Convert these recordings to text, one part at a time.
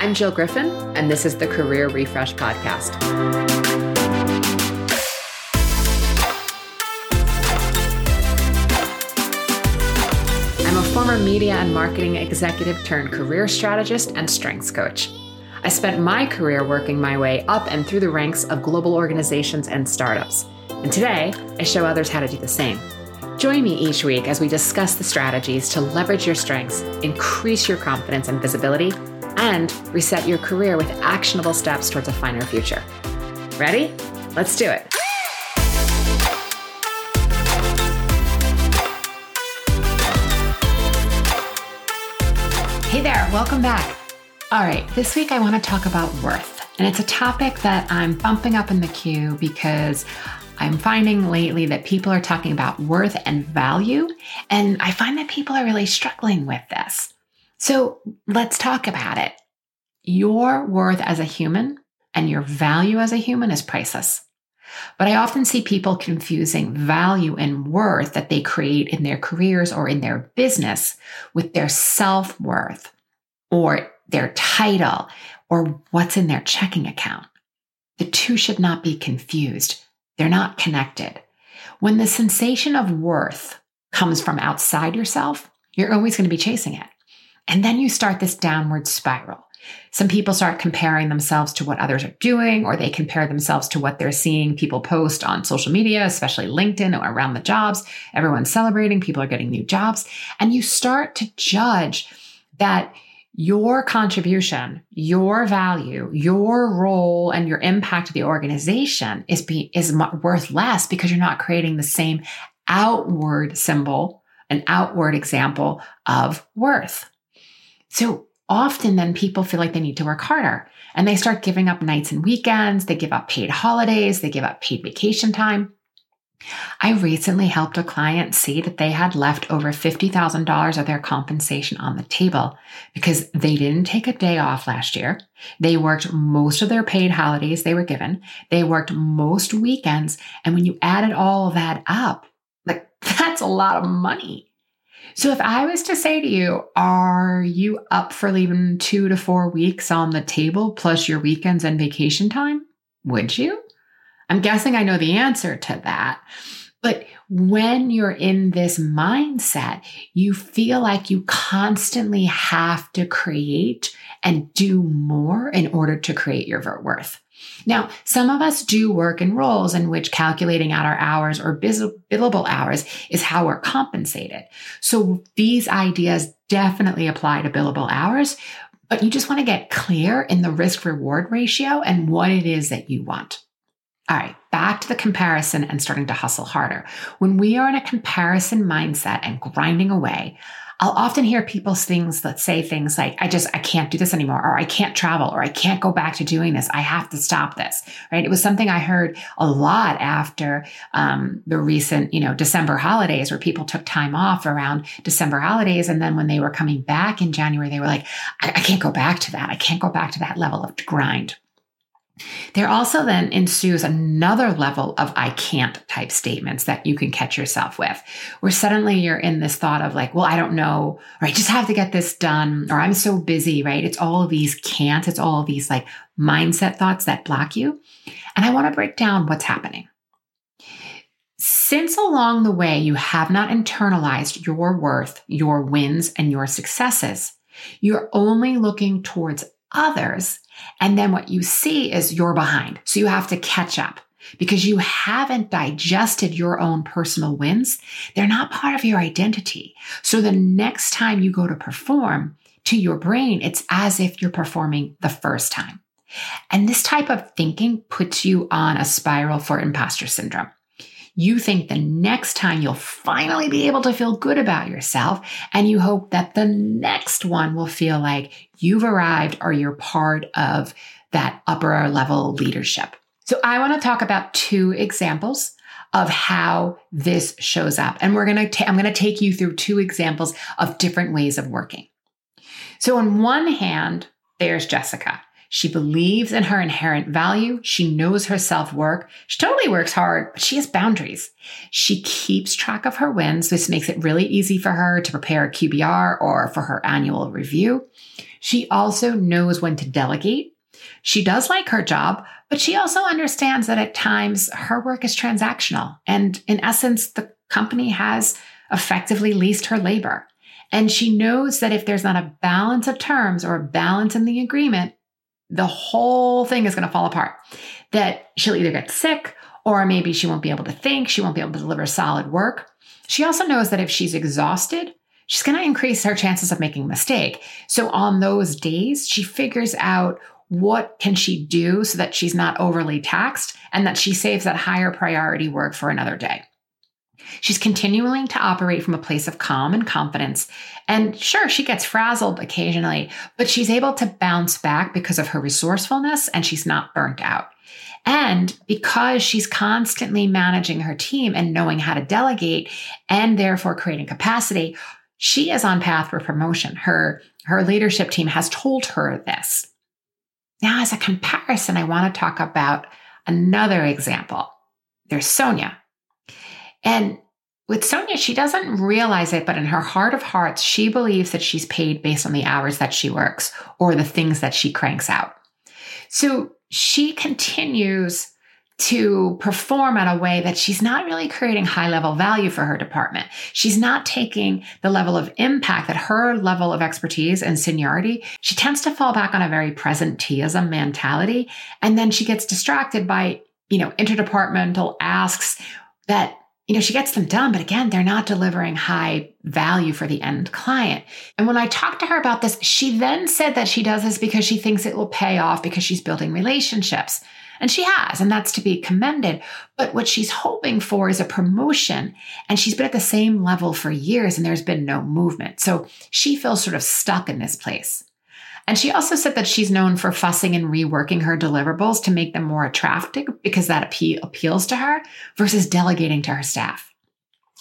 I'm Jill Griffin, and this is the Career Refresh Podcast. I'm a former media and marketing executive turned career strategist and strengths coach. I spent my career working my way up and through the ranks of global organizations and startups. And today, I show others how to do the same. Join me each week as we discuss the strategies to leverage your strengths, increase your confidence and visibility, and reset your career with actionable steps towards a finer future. Ready? Let's do it. Hey there, welcome back. All right, this week I want to talk about worth. And it's a topic that I'm bumping up in the queue because I'm finding lately that people are talking about worth and value. And I find that people are really struggling with this. So let's talk about it. Your worth as a human and your value as a human is priceless. But I often see people confusing value and worth that they create in their careers or in their business with their self worth or their title or what's in their checking account. The two should not be confused. They're not connected. When the sensation of worth comes from outside yourself, you're always going to be chasing it. And then you start this downward spiral. Some people start comparing themselves to what others are doing, or they compare themselves to what they're seeing people post on social media, especially LinkedIn or around the jobs. Everyone's celebrating, people are getting new jobs. And you start to judge that your contribution, your value, your role, and your impact to the organization is, be, is worth less because you're not creating the same outward symbol, an outward example of worth. So often then people feel like they need to work harder and they start giving up nights and weekends. They give up paid holidays. They give up paid vacation time. I recently helped a client see that they had left over $50,000 of their compensation on the table because they didn't take a day off last year. They worked most of their paid holidays they were given. They worked most weekends. And when you added all of that up, like that's a lot of money. So if I was to say to you, are you up for leaving two to four weeks on the table plus your weekends and vacation time? Would you? I'm guessing I know the answer to that. But when you're in this mindset, you feel like you constantly have to create and do more in order to create your worth. Now, some of us do work in roles in which calculating out our hours or billable hours is how we're compensated. So these ideas definitely apply to billable hours, but you just want to get clear in the risk reward ratio and what it is that you want. All right, back to the comparison and starting to hustle harder. When we are in a comparison mindset and grinding away, I'll often hear people's things that say things like, I just, I can't do this anymore, or I can't travel, or I can't go back to doing this. I have to stop this, right? It was something I heard a lot after um, the recent, you know, December holidays where people took time off around December holidays. And then when they were coming back in January, they were like, I, I can't go back to that. I can't go back to that level of grind. There also then ensues another level of I can't type statements that you can catch yourself with, where suddenly you're in this thought of like, well, I don't know, or I just have to get this done, or I'm so busy, right? It's all these can'ts, it's all these like mindset thoughts that block you. And I want to break down what's happening. Since along the way you have not internalized your worth, your wins, and your successes, you're only looking towards others and then what you see is you're behind. So you have to catch up because you haven't digested your own personal wins. They're not part of your identity. So the next time you go to perform to your brain, it's as if you're performing the first time. And this type of thinking puts you on a spiral for imposter syndrome you think the next time you'll finally be able to feel good about yourself. And you hope that the next one will feel like you've arrived or you're part of that upper level leadership. So I want to talk about two examples of how this shows up. And we're going to, I'm going to take you through two examples of different ways of working. So on one hand, there's Jessica. She believes in her inherent value. She knows her self worth. She totally works hard, but she has boundaries. She keeps track of her wins. This makes it really easy for her to prepare a QBR or for her annual review. She also knows when to delegate. She does like her job, but she also understands that at times her work is transactional. And in essence, the company has effectively leased her labor. And she knows that if there's not a balance of terms or a balance in the agreement, the whole thing is going to fall apart. That she'll either get sick or maybe she won't be able to think, she won't be able to deliver solid work. She also knows that if she's exhausted, she's going to increase her chances of making a mistake. So on those days, she figures out what can she do so that she's not overly taxed and that she saves that higher priority work for another day. She's continuing to operate from a place of calm and confidence. And sure, she gets frazzled occasionally, but she's able to bounce back because of her resourcefulness and she's not burnt out. And because she's constantly managing her team and knowing how to delegate and therefore creating capacity, she is on path for promotion. Her, her leadership team has told her this. Now, as a comparison, I want to talk about another example. There's Sonia. And with Sonia, she doesn't realize it, but in her heart of hearts, she believes that she's paid based on the hours that she works or the things that she cranks out. So she continues to perform in a way that she's not really creating high level value for her department. She's not taking the level of impact that her level of expertise and seniority. She tends to fall back on a very presenteeism mentality. And then she gets distracted by, you know, interdepartmental asks that you know, she gets them done, but again, they're not delivering high value for the end client. And when I talked to her about this, she then said that she does this because she thinks it will pay off because she's building relationships. And she has, and that's to be commended. But what she's hoping for is a promotion. And she's been at the same level for years and there's been no movement. So she feels sort of stuck in this place. And she also said that she's known for fussing and reworking her deliverables to make them more attractive because that appeal, appeals to her versus delegating to her staff.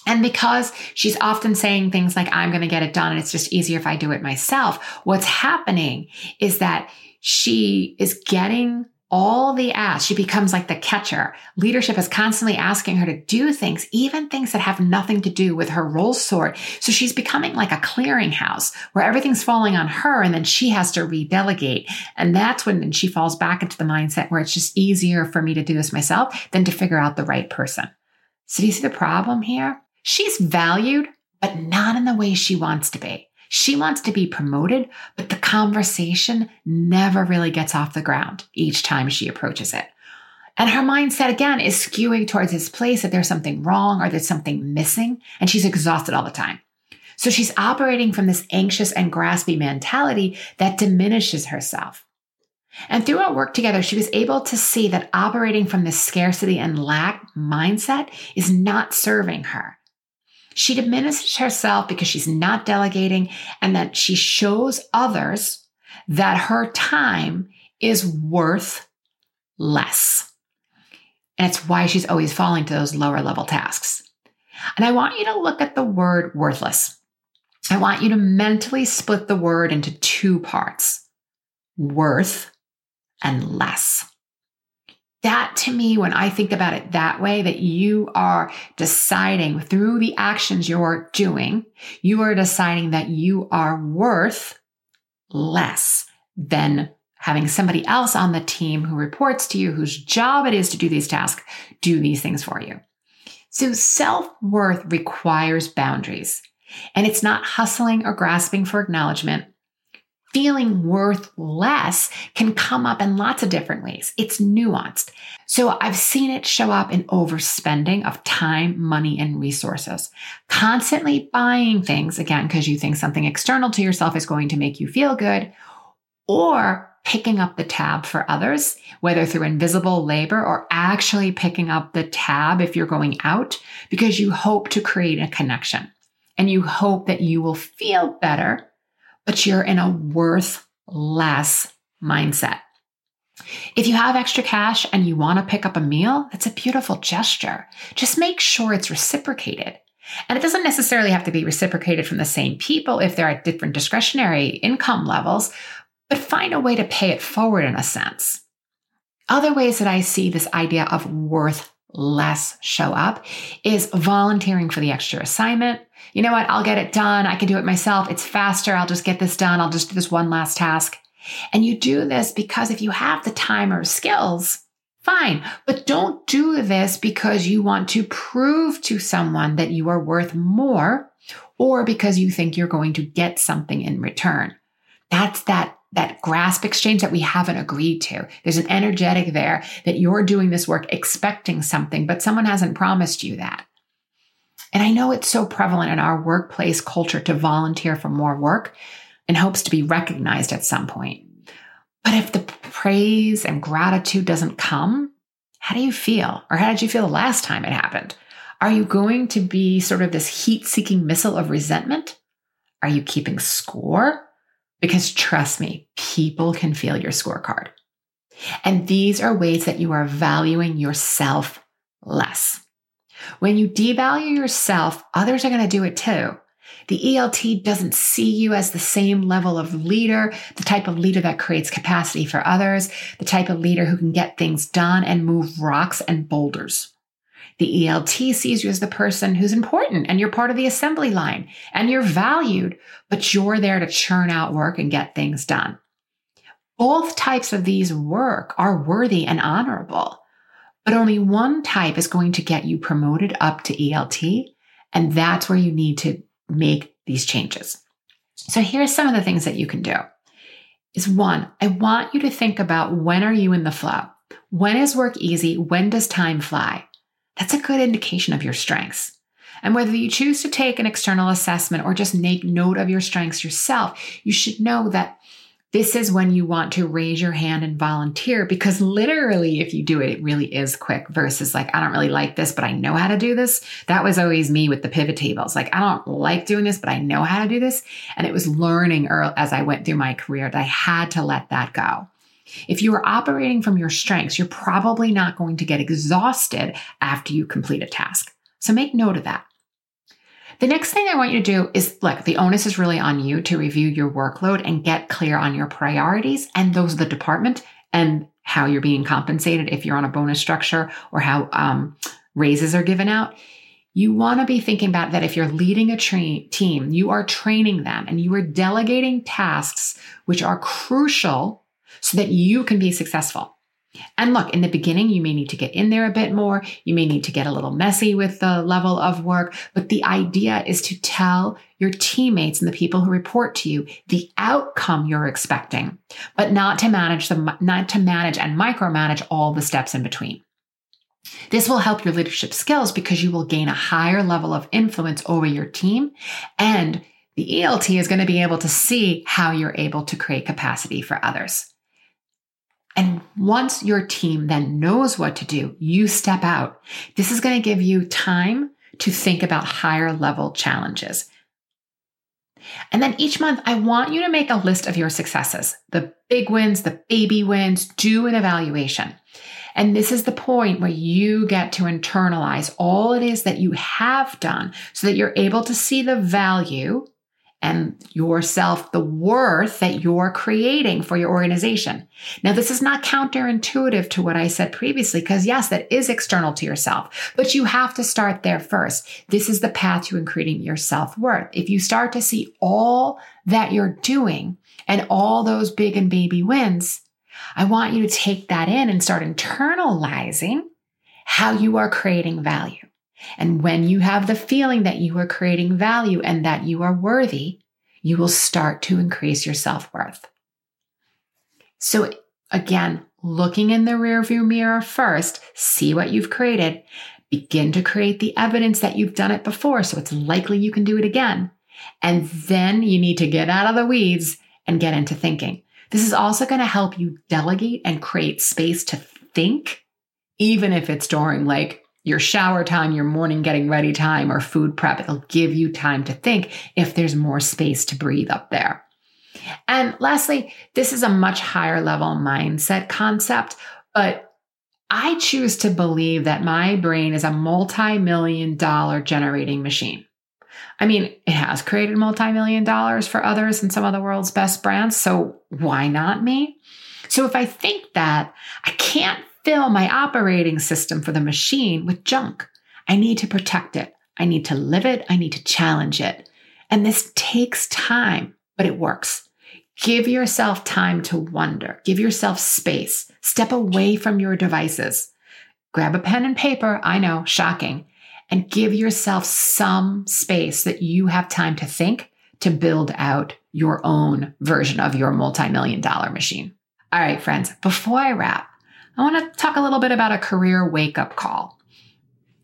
And because she's often saying things like, I'm going to get it done and it's just easier if I do it myself, what's happening is that she is getting all the asks. She becomes like the catcher. Leadership is constantly asking her to do things, even things that have nothing to do with her role sort. So she's becoming like a clearinghouse where everything's falling on her and then she has to redelegate. And that's when she falls back into the mindset where it's just easier for me to do this myself than to figure out the right person. So do you see the problem here? She's valued, but not in the way she wants to be. She wants to be promoted, but the conversation never really gets off the ground each time she approaches it. And her mindset again is skewing towards this place that there's something wrong or there's something missing, and she's exhausted all the time. So she's operating from this anxious and graspy mentality that diminishes herself. And through our work together, she was able to see that operating from this scarcity and lack mindset is not serving her. She diminishes herself because she's not delegating and that she shows others that her time is worth less. And it's why she's always falling to those lower level tasks. And I want you to look at the word worthless. I want you to mentally split the word into two parts worth and less that to me, when I think about it that way, that you are deciding through the actions you're doing, you are deciding that you are worth less than having somebody else on the team who reports to you, whose job it is to do these tasks, do these things for you. So self worth requires boundaries and it's not hustling or grasping for acknowledgement feeling worth less can come up in lots of different ways. It's nuanced. So I've seen it show up in overspending of time, money, and resources. Constantly buying things, again, because you think something external to yourself is going to make you feel good, or picking up the tab for others, whether through invisible labor or actually picking up the tab if you're going out because you hope to create a connection and you hope that you will feel better but you're in a worth less mindset. If you have extra cash and you want to pick up a meal, that's a beautiful gesture. Just make sure it's reciprocated. And it doesn't necessarily have to be reciprocated from the same people if they're at different discretionary income levels. but find a way to pay it forward in a sense. Other ways that I see this idea of worth less show up is volunteering for the extra assignment. You know what? I'll get it done. I can do it myself. It's faster. I'll just get this done. I'll just do this one last task. And you do this because if you have the time or skills, fine. But don't do this because you want to prove to someone that you are worth more or because you think you're going to get something in return. That's that that grasp exchange that we haven't agreed to. There's an energetic there that you're doing this work expecting something, but someone hasn't promised you that. And I know it's so prevalent in our workplace culture to volunteer for more work in hopes to be recognized at some point. But if the praise and gratitude doesn't come, how do you feel? Or how did you feel the last time it happened? Are you going to be sort of this heat seeking missile of resentment? Are you keeping score? Because trust me, people can feel your scorecard. And these are ways that you are valuing yourself less. When you devalue yourself, others are going to do it too. The ELT doesn't see you as the same level of leader, the type of leader that creates capacity for others, the type of leader who can get things done and move rocks and boulders. The ELT sees you as the person who's important and you're part of the assembly line and you're valued, but you're there to churn out work and get things done. Both types of these work are worthy and honorable, but only one type is going to get you promoted up to ELT. And that's where you need to make these changes. So here's some of the things that you can do. Is one, I want you to think about when are you in the flow? When is work easy? When does time fly? That's a good indication of your strengths. And whether you choose to take an external assessment or just make note of your strengths yourself, you should know that this is when you want to raise your hand and volunteer because literally, if you do it, it really is quick versus like, I don't really like this, but I know how to do this. That was always me with the pivot tables. Like, I don't like doing this, but I know how to do this. And it was learning as I went through my career that I had to let that go. If you are operating from your strengths, you're probably not going to get exhausted after you complete a task. So make note of that. The next thing I want you to do is look, the onus is really on you to review your workload and get clear on your priorities and those of the department and how you're being compensated if you're on a bonus structure or how um, raises are given out. You want to be thinking about that if you're leading a tra- team, you are training them and you are delegating tasks which are crucial so that you can be successful. And look, in the beginning, you may need to get in there a bit more. You may need to get a little messy with the level of work. But the idea is to tell your teammates and the people who report to you the outcome you're expecting, but not to manage the, not to manage and micromanage all the steps in between. This will help your leadership skills because you will gain a higher level of influence over your team and the ELT is going to be able to see how you're able to create capacity for others. And once your team then knows what to do, you step out. This is going to give you time to think about higher level challenges. And then each month, I want you to make a list of your successes, the big wins, the baby wins, do an evaluation. And this is the point where you get to internalize all it is that you have done so that you're able to see the value and yourself the worth that you're creating for your organization. Now, this is not counterintuitive to what I said previously, because yes, that is external to yourself, but you have to start there first. This is the path to increasing your self worth. If you start to see all that you're doing and all those big and baby wins, I want you to take that in and start internalizing how you are creating value. And when you have the feeling that you are creating value and that you are worthy, you will start to increase your self worth. So, again, looking in the rearview mirror first, see what you've created, begin to create the evidence that you've done it before. So, it's likely you can do it again. And then you need to get out of the weeds and get into thinking. This is also going to help you delegate and create space to think, even if it's during like your shower time, your morning getting ready time, or food prep. It'll give you time to think if there's more space to breathe up there. And lastly, this is a much higher level mindset concept, but I choose to believe that my brain is a multi million dollar generating machine. I mean, it has created multi million dollars for others and some of the world's best brands. So why not me? So if I think that I can't fill my operating system for the machine with junk, I need to protect it. I need to live it. I need to challenge it. And this takes time, but it works. Give yourself time to wonder. Give yourself space. Step away from your devices. Grab a pen and paper. I know, shocking. And give yourself some space that you have time to think to build out your own version of your multi million dollar machine. All right, friends, before I wrap, I want to talk a little bit about a career wake up call.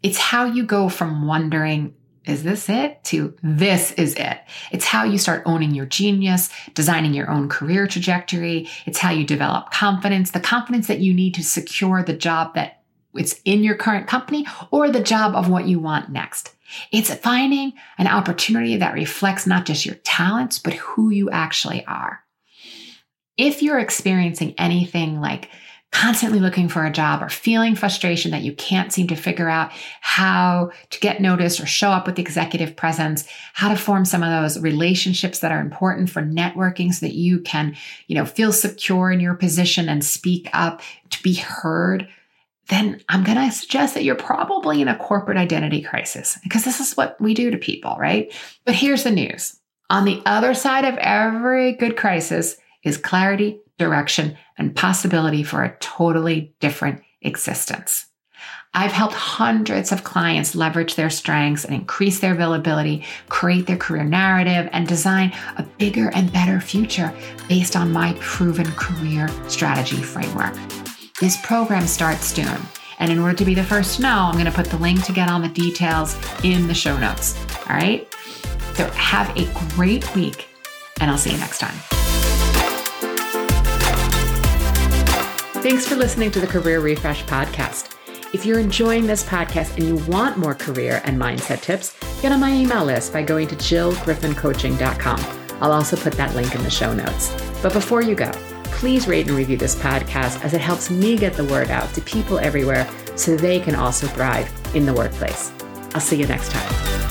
It's how you go from wondering, is this it? to this is it. It's how you start owning your genius, designing your own career trajectory. It's how you develop confidence, the confidence that you need to secure the job that it's in your current company or the job of what you want next. It's finding an opportunity that reflects not just your talents, but who you actually are. If you're experiencing anything like constantly looking for a job or feeling frustration that you can't seem to figure out how to get noticed or show up with executive presence, how to form some of those relationships that are important for networking so that you can, you know, feel secure in your position and speak up to be heard, then I'm going to suggest that you're probably in a corporate identity crisis because this is what we do to people, right? But here's the news. On the other side of every good crisis is clarity direction, and possibility for a totally different existence. I've helped hundreds of clients leverage their strengths and increase their availability, create their career narrative, and design a bigger and better future based on my proven career strategy framework. This program starts soon. And in order to be the first to know, I'm going to put the link to get all the details in the show notes. All right. So have a great week, and I'll see you next time. Thanks for listening to the Career Refresh podcast. If you're enjoying this podcast and you want more career and mindset tips, get on my email list by going to jillgriffincoaching.com. I'll also put that link in the show notes. But before you go, please rate and review this podcast as it helps me get the word out to people everywhere so they can also thrive in the workplace. I'll see you next time.